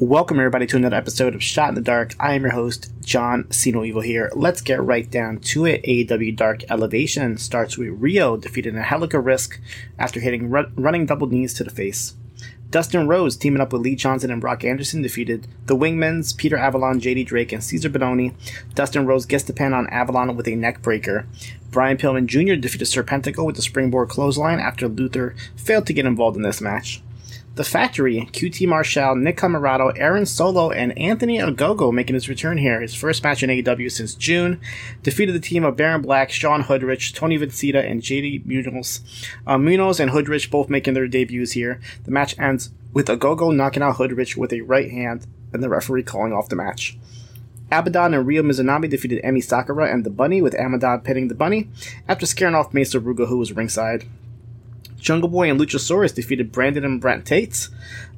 Welcome, everybody, to another episode of Shot in the Dark. I am your host, John Siino Evil here. Let's get right down to it. AEW Dark Elevation starts with Rio defeating Angelica Risk after hitting ru- running double knees to the face. Dustin Rhodes, teaming up with Lee Johnson and Brock Anderson, defeated the Wingmans, Peter Avalon, JD Drake, and Cezar Bononi. Dustin Rhodes gets the pin on Avalon with a neck breaker. Brian Pillman Jr. defeated Serpentico with the springboard clothesline after Luther failed to get involved in this match. The Factory, QT Marshall, Nick Comoroto, Aaron Solo, and Anthony Ogogo making his return here. His first match in AEW since June. Defeated the team of Baron Black, Sean Hoodrich, Tony Vincita, and JD Munoz. Uh, Munoz and Hoodrich both making their debuts here. The match ends with Ogogo knocking out Hoodrich with a right hand and the referee calling off the match. Abaddon and Ryo Mizunami defeated Emi Sakura and the Bunny, with Abaddon pinning the Bunny after scaring off Mei Suruga, who was ringside. Jungle Boy and Luchasaurus defeated Brandon and Brent Tate.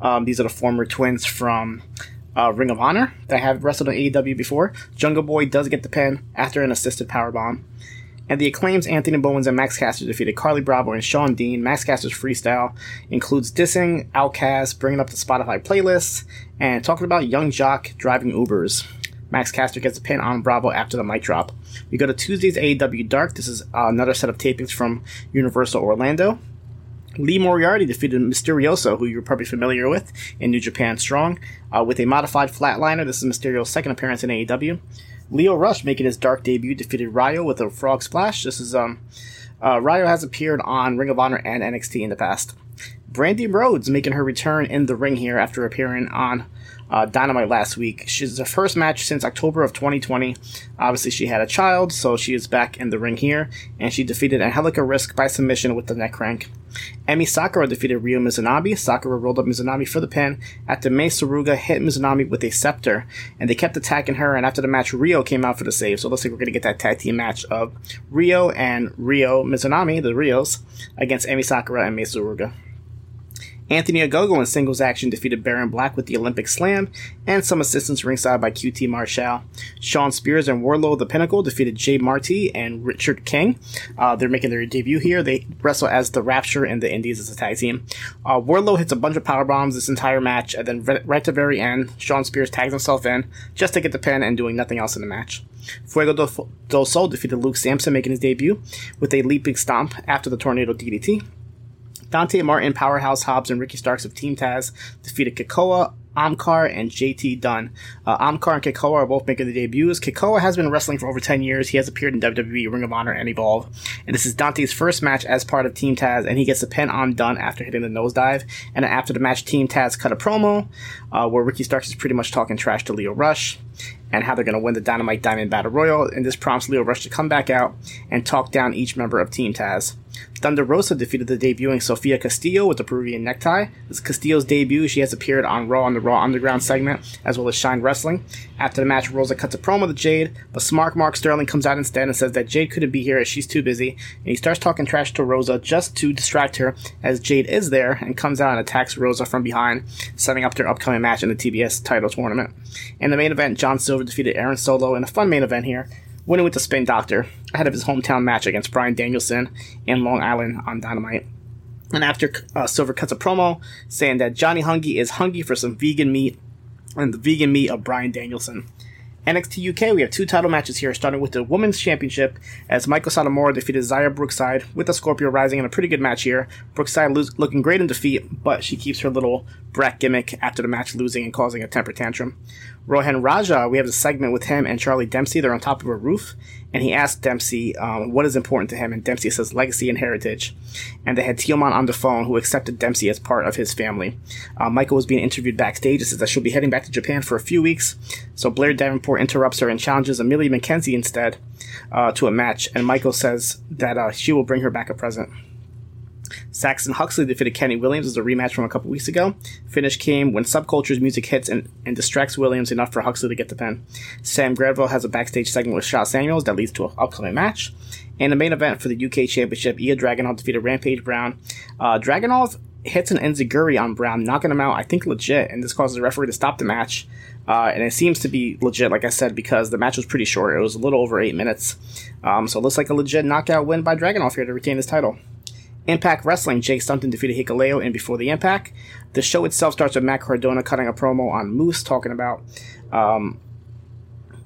Um, these are the former twins from uh, Ring of Honor that have wrestled in AEW before. Jungle Boy does get the pin after an assisted powerbomb. And the Acclaimed Anthony Bowens and Max Caster defeated Carly Bravo and Sean Dean. Max Caster's freestyle includes dissing OutKast, bringing up the Spotify playlist, and talking about Yung Joc driving Ubers. Max Caster gets a pin on Bravo after the mic drop. We go to Tuesday's AEW Dark. This is another set of tapings from Universal Orlando. Lee Moriarty defeated Mysterioso, who you're probably familiar with in New Japan Strong, uh, with a modified flatliner. This is Mysterio's second appearance in AEW. Lio Rush making his dark debut defeated Ryo with a frog splash. This is um, uh, Ryo has appeared on Ring of Honor and NXT in the past. Brandi Rhodes making her return in the ring here after appearing on uh, Dynamite last week. She's the first match since October of 2020. Obviously, she had a child, so she is back in the ring here, and she defeated Angelica Risk by submission with the neck crank. Emi Sakura defeated Ryo Mizunami. Sakura rolled up Mizunami for the pin after Mei Suruga hit Mizunami with a scepter, and they kept attacking her. And after the match, Rio came out for the save. So it looks like we're going to get that tag team match of Rio and Rio Mizunami, the Rios, against Emi Sakura and Mei Suruga. Anthony Ogogo in singles action defeated Baron Black with the Olympic Slam and some assistance ringside by QT Marshall. Sean Spears and Wardlow the Pinnacle defeated Jay Marty and Richard King. Uh, they're making their debut here. They wrestle as the Rapture and the Indies as a tag team. Uh, Wardlow hits a bunch of power bombs this entire match, and then right at the very end, Sean Spears tags himself in just to get the pin and doing nothing else in the match. Fuego del Sol defeated Luke Sampson making his debut with a leaping stomp after the Tornado DDT. Dante Martin, Powerhouse Hobbs, and Ricky Starks of Team Taz defeated Kikoa, Amkar, and JT Dunn. Uh, Amkar and Kikoa are both making the debuts. Kikoa has been wrestling for over 10 years. He has appeared in WWE, Ring of Honor, and Evolve. And this is Dante's first match as part of Team Taz, and he gets a pin on Dunn after hitting the nosedive. And after the match, Team Taz cut a promo uh, where Ricky Starks is pretty much talking trash to Lio Rush and how they're going to win the Dynamite Diamond Battle Royal. And this prompts Lio Rush to come back out and talk down each member of Team Taz. Thunder Rosa defeated the debuting Sofia Castillo with the Peruvian necktie. This is Castillo's debut. She has appeared on Raw on the Raw Underground segment, as well as Shine Wrestling. After the match, Rosa cuts a promo to Jade, but smart Mark Sterling comes out instead and says that Jade couldn't be here as she's too busy, and he starts talking trash to Rosa just to distract her, as Jade is there and comes out and attacks Rosa from behind, setting up their upcoming match in the TBS title tournament. In the main event, John Silver defeated Aaron Solo in a fun main event here, winning with the Spin Doctor ahead of his hometown match against Bryan Danielson in Long Island on Dynamite. And after uh, Silver cuts a promo saying that Johnny Hungee is hungry for some vegan meat and the vegan meat of Bryan Danielson. NXT UK, we have two title matches here, starting with the Women's Championship, as Meiko Satomura defeated Xia Brookside with the Scorpio Rising in a pretty good match here. Brookside lo- looking great in defeat, but she keeps her little brat gimmick after the match, losing and causing a temper tantrum. Rohan Raja, we have a segment with him and Charlie Dempsey. They're on top of a roof, and he asks Dempsey um, what is important to him, and Dempsey says legacy and heritage. And they had Teoman on the phone, who accepted Dempsey as part of his family. Uh, Meiko was being interviewed backstage. He says that she'll be heading back to Japan for a few weeks. So Blair Davenport interrupts her and challenges Emilia McKenzie instead uh, to a match, and Meiko says that uh, she will bring her back a present. Saxon Huxley defeated Kenny Williams as a rematch from a couple weeks ago. Finish came when Subculture's music hits and, and distracts Williams enough for Huxley to get the pin. Sam Gradwell has a backstage segment with Sha Samuels that leads to an upcoming match. And the main event for the UK Championship, Ilja Dragunov defeated Rampage Brown. Uh, Dragunov hits an enziguri on Brown, knocking him out, I think, legit, and this causes the referee to stop the match. Uh, and it seems to be legit, like I said, because the match was pretty short. It was a little over eight minutes. Um, so it looks like a legit knockout win by Dragunov here to retain his title. Impact Wrestling, Jake Stumpton defeated Hikuleo in Before the Impact. The show itself starts with Matt Cardona cutting a promo on Moose, talking about um,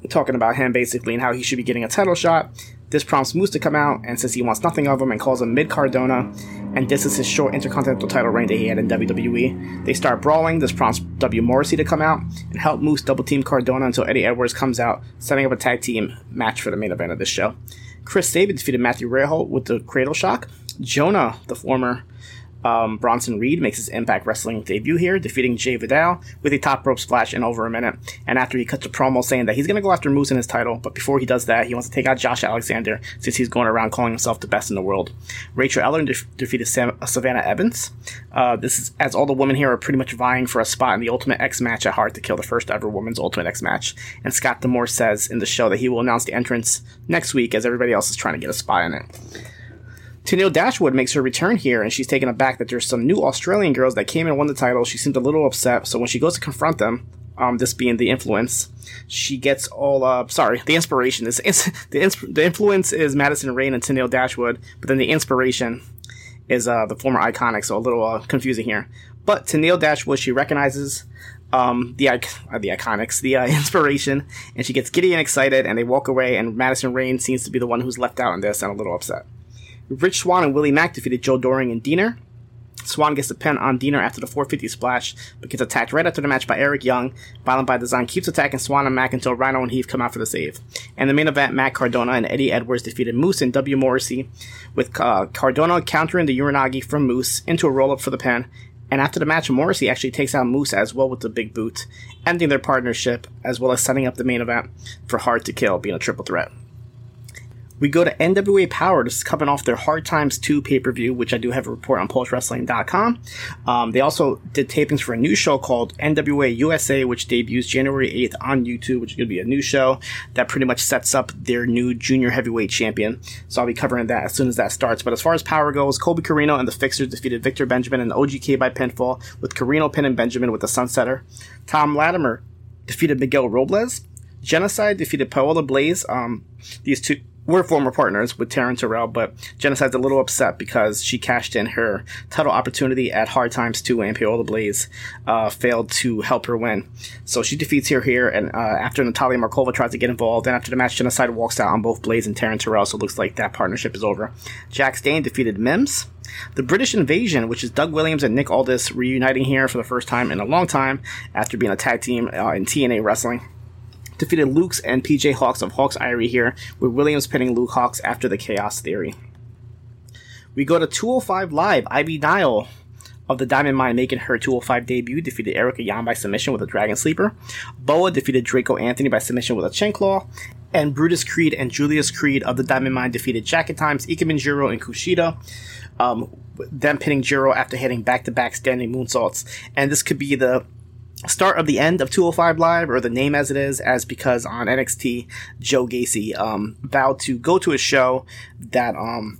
talking about him basically and how he should be getting a title shot. This prompts Moose to come out and says he wants nothing of him and calls him Mid Cardona, and this is his short Intercontinental title reign that he had in WWE. They start brawling. This prompts W Morrissey to come out and help Moose double team Cardona until Eddie Edwards comes out, setting up a tag team match for the main event of this show. Chris Sabin defeated Matthew Rahal with the Cradle Shock. Jonah, the former um, Bronson Reed, makes his Impact Wrestling debut here, defeating Jay Vidal with a top rope splash in over a minute. And after he cuts a promo saying that he's going to go after Moose in his title, but before he does that, he wants to take out Josh Alexander since he's going around calling himself the best in the world. Rachel Ellen def- defeated Sam- Savannah Evans. Uh, this is as all the women here are pretty much vying for a spot in the Ultimate X match at Hard to Kill, the first ever women's Ultimate X match. And Scott D'Amore says in the show that he will announce the entrance next week as everybody else is trying to get a spot in it. Tenille Dashwood makes her return here, and she's taken aback that there's some new Australian girls that came and won the title. She seemed a little upset, so when she goes to confront them, um, this being the influence, she gets all uh, sorry, the inspiration is the the influence is Madison Rayne and Tenille Dashwood, but then the inspiration is uh, the former iconic, so a little uh, confusing here. But Tenille Dashwood, she recognizes um, the uh, the iconics, the uh, inspiration, and she gets giddy and excited, and they walk away. And Madison Rayne seems to be the one who's left out in this, and a little upset. Rich Swann and Willie Mack defeated Joe Doering and Deaner. Swann gets the pin on Deaner after the 450 splash, but gets attacked right after the match by Eric Young. Violent by Design keeps attacking Swan and Mack until Rhino and Heath come out for the save. And the main event, Matt Cardona and Eddie Edwards defeated Moose and W. Morrissey, with uh, Cardona countering the Uranage from Moose into a roll up for the pin. And after the match, Morrissey actually takes out Moose as well with the big boot, ending their partnership, as well as setting up the main event for Hard to Kill, being a triple threat. We go to NWA Power. Is coming off their Hard Times 2 pay per view, which I do have a report on PulseWrestling.com. Um, they also did tapings for a new show called NWA USA, which debuts January 8th on YouTube, which is going to be a new show that pretty much sets up their new junior heavyweight champion. So I'll be covering that as soon as that starts. But as far as Power goes, Colby Corino and the Fixers defeated Victor Benjamin and OGK by pinfall, with Carino pinning Benjamin with the Sunsetter. Tom Latimer defeated Miguel Robles. Genocide defeated Paola Blaze. Um, these two we're former partners with Taryn Terrell, but Genocide's a little upset because she cashed in her title opportunity at Hard Times 2 and Paola Blaze uh, failed to help her win. So she defeats her here, and uh, after Natalia Markova tries to get involved, and after the match, Genocide walks out on both Blaze and Taryn Terrell, so it looks like that partnership is over. Jack Stain defeated Mims. The British Invasion, which is Doug Williams and Nick Aldis reuniting here for the first time in a long time after being a tag team uh, in TNA Wrestling defeated Luke's and PJ Hawx of Hawx Aerie here, with Williams pinning Luke Hawx after the Chaos Theory. We go to 205 Live, Ivy Nile. of the Diamond Mine making her 205 debut, defeated Erica Yan by submission with a Dragon Sleeper. Boa defeated Draco Anthony by submission with a Chain Claw. And Brutus Creed and Julius Creed of the Diamond Mine defeated Jacket Times, Ikemen Jiro, and Kushida. Um, them pinning Jiro after hitting back-to-back standing moonsaults. And this could be the start of the end of 205 Live, or the name as it is, as because on NXT, Joe Gacy um, vowed to go to a show that um,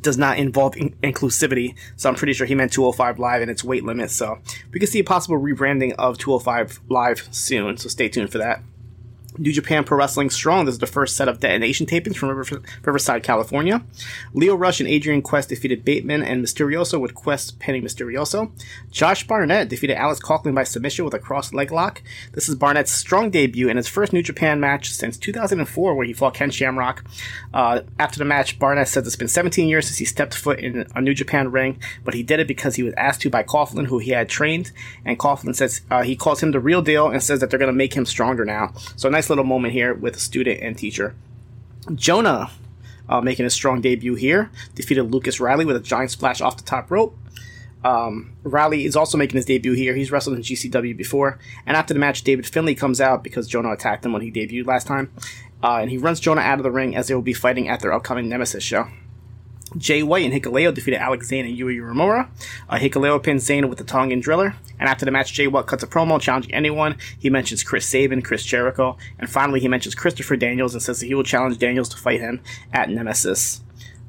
does not involve in- inclusivity. So I'm pretty sure he meant 205 Live and its weight limit. So we could see a possible rebranding of 205 Live soon. So stay tuned for that. New Japan Pro Wrestling Strong. This is the first set of detonation tapings from River- Riverside, California. Lio Rush and Adrian Quest defeated Bateman and Mysterioso with Quest pinning Mysterioso. Josh Barnett defeated Alex Coughlin by submission with a cross leg lock. This is Barnett's strong debut and his first New Japan match since 2004, where he fought Ken Shamrock. Uh, after the match, Barnett says it's been 17 years since he stepped foot in a New Japan ring, but he did it because he was asked to by Coughlin, who he had trained. And Coughlin says uh, he calls him the real deal and says that they're going to make him stronger now. So nice little moment here with a student and teacher. Jonah uh, making a strong debut here, defeated Lucas Riley with a giant splash off the top rope. Um, Riley is also making his debut here. He's wrestled in GCW before. And after the match, David Finlay comes out because Jonah attacked him when he debuted last time. Uh, and he runs Jonah out of the ring as they will be fighting at their upcoming Nemesis show. Jay White and Hikuleo defeated Alex Zayne and Yui. Uh, Hikuleo pins Zane with the Tongan Driller. And after the match, Jay White cuts a promo challenging anyone. He mentions Chris Sabin, Chris Jericho, and finally he mentions Christopher Daniels and says that he will challenge Daniels to fight him at Nemesis.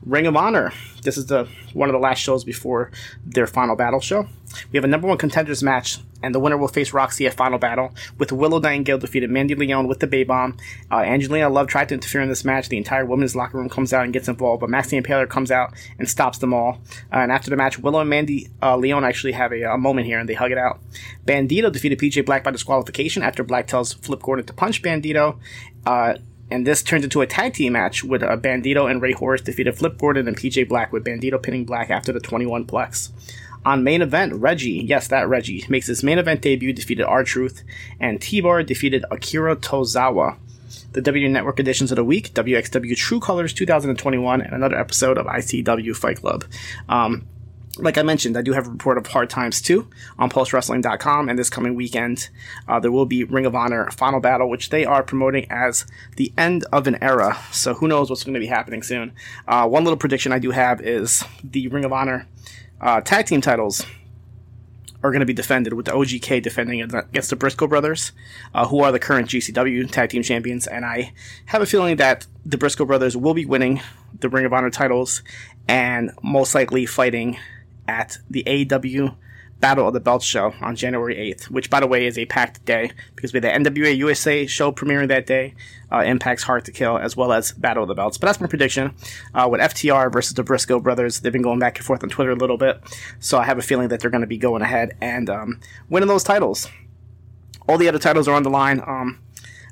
Ring of Honor. This is the one of the last shows before their final battle show. We have a number one contenders match, and the winner will face Roxy at Final Battle, with Willow Nightingale defeated Mandy Leon with the Bay Bomb. Uh, Angelina Love tried to interfere in this match. The entire women's locker room comes out and gets involved, but Max the Impaler comes out and stops them all. Uh, and after the match, Willow and Mandy uh, Leon actually have a, a, moment here, and they hug it out. Bandito defeated PJ Black by disqualification after Black tells Flip Gordon to punch Bandito. And this turns into a tag team match with uh, Bandito and Rey Horus defeated Flip Gordon and PJ Black, with Bandito pinning Black after the 21 plex. On main event, Reggie, yes, that Reggie, makes his main event debut, defeated R Truth, and T Bar defeated Akira Tozawa. The W Network editions of the week, WXW True Colors 2021, and another episode of ICW Fight Club. Um, like I mentioned, I do have a report of Hard Times 2 on PulseWrestling.com, and this coming weekend, uh, there will be Ring of Honor Final Battle, which they are promoting as the end of an era. So who knows what's going to be happening soon. Uh, one little prediction I do have is the Ring of Honor uh, tag team titles are going to be defended with the OGK defending against the Briscoe brothers, uh, who are the current GCW tag team champions. And I have a feeling that the Briscoe brothers will be winning the Ring of Honor titles and most likely fighting at the AEW Battle of the Belts show on January 8th, which, by the way, is a packed day because we have the NWA USA show premiering that day, uh, Impact's Hard to Kill, as well as Battle of the Belts. But that's my prediction. Uh, with FTR versus the Briscoe brothers, they've been going back and forth on Twitter a little bit, so I have a feeling that they're going to be going ahead and um, winning those titles. All the other titles are on the line. Um,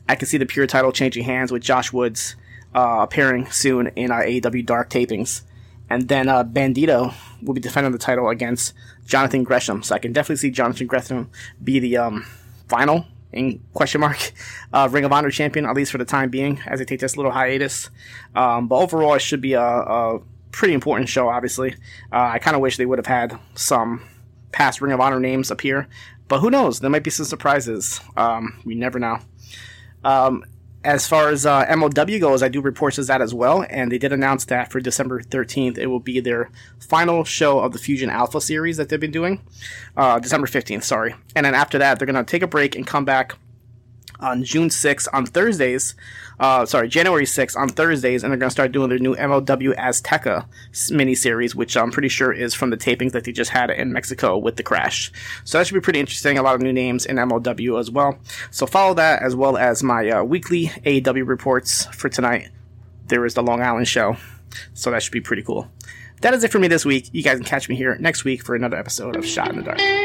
I can see the Pure title changing hands with Josh Woods uh, appearing soon in our AEW Dark tapings. And then uh, Bandito will be defending the title against Jonathan Gresham. So I can definitely see Jonathan Gresham be the um, final in question mark uh, Ring of Honor champion, at least for the time being, as they take this little hiatus. Um, but overall, it should be a, a pretty important show. Obviously, uh, I kind of wish they would have had some past Ring of Honor names appear, but who knows? There might be some surprises. Um, we never know. Um, as far as uh, MLW goes, I do reports as that as well, and they did announce that for December 13th, it will be their final show of the Fusion Alpha series that they've been doing. Uh, December 15th, sorry. And then after that, they're going to take a break and come back on June 6th on Thursdays. Uh, sorry, January 6th on Thursdays, and they're going to start doing their new MLW Azteca miniseries, which I'm pretty sure is from the tapings that they just had in Mexico with the crash. So that should be pretty interesting. A lot of new names in MLW as well. So follow that as well as my uh, weekly AEW reports for tonight. There is the Long Island show, so that should be pretty cool. That is it for me this week. You guys can catch me here next week for another episode of Shot in the Dark.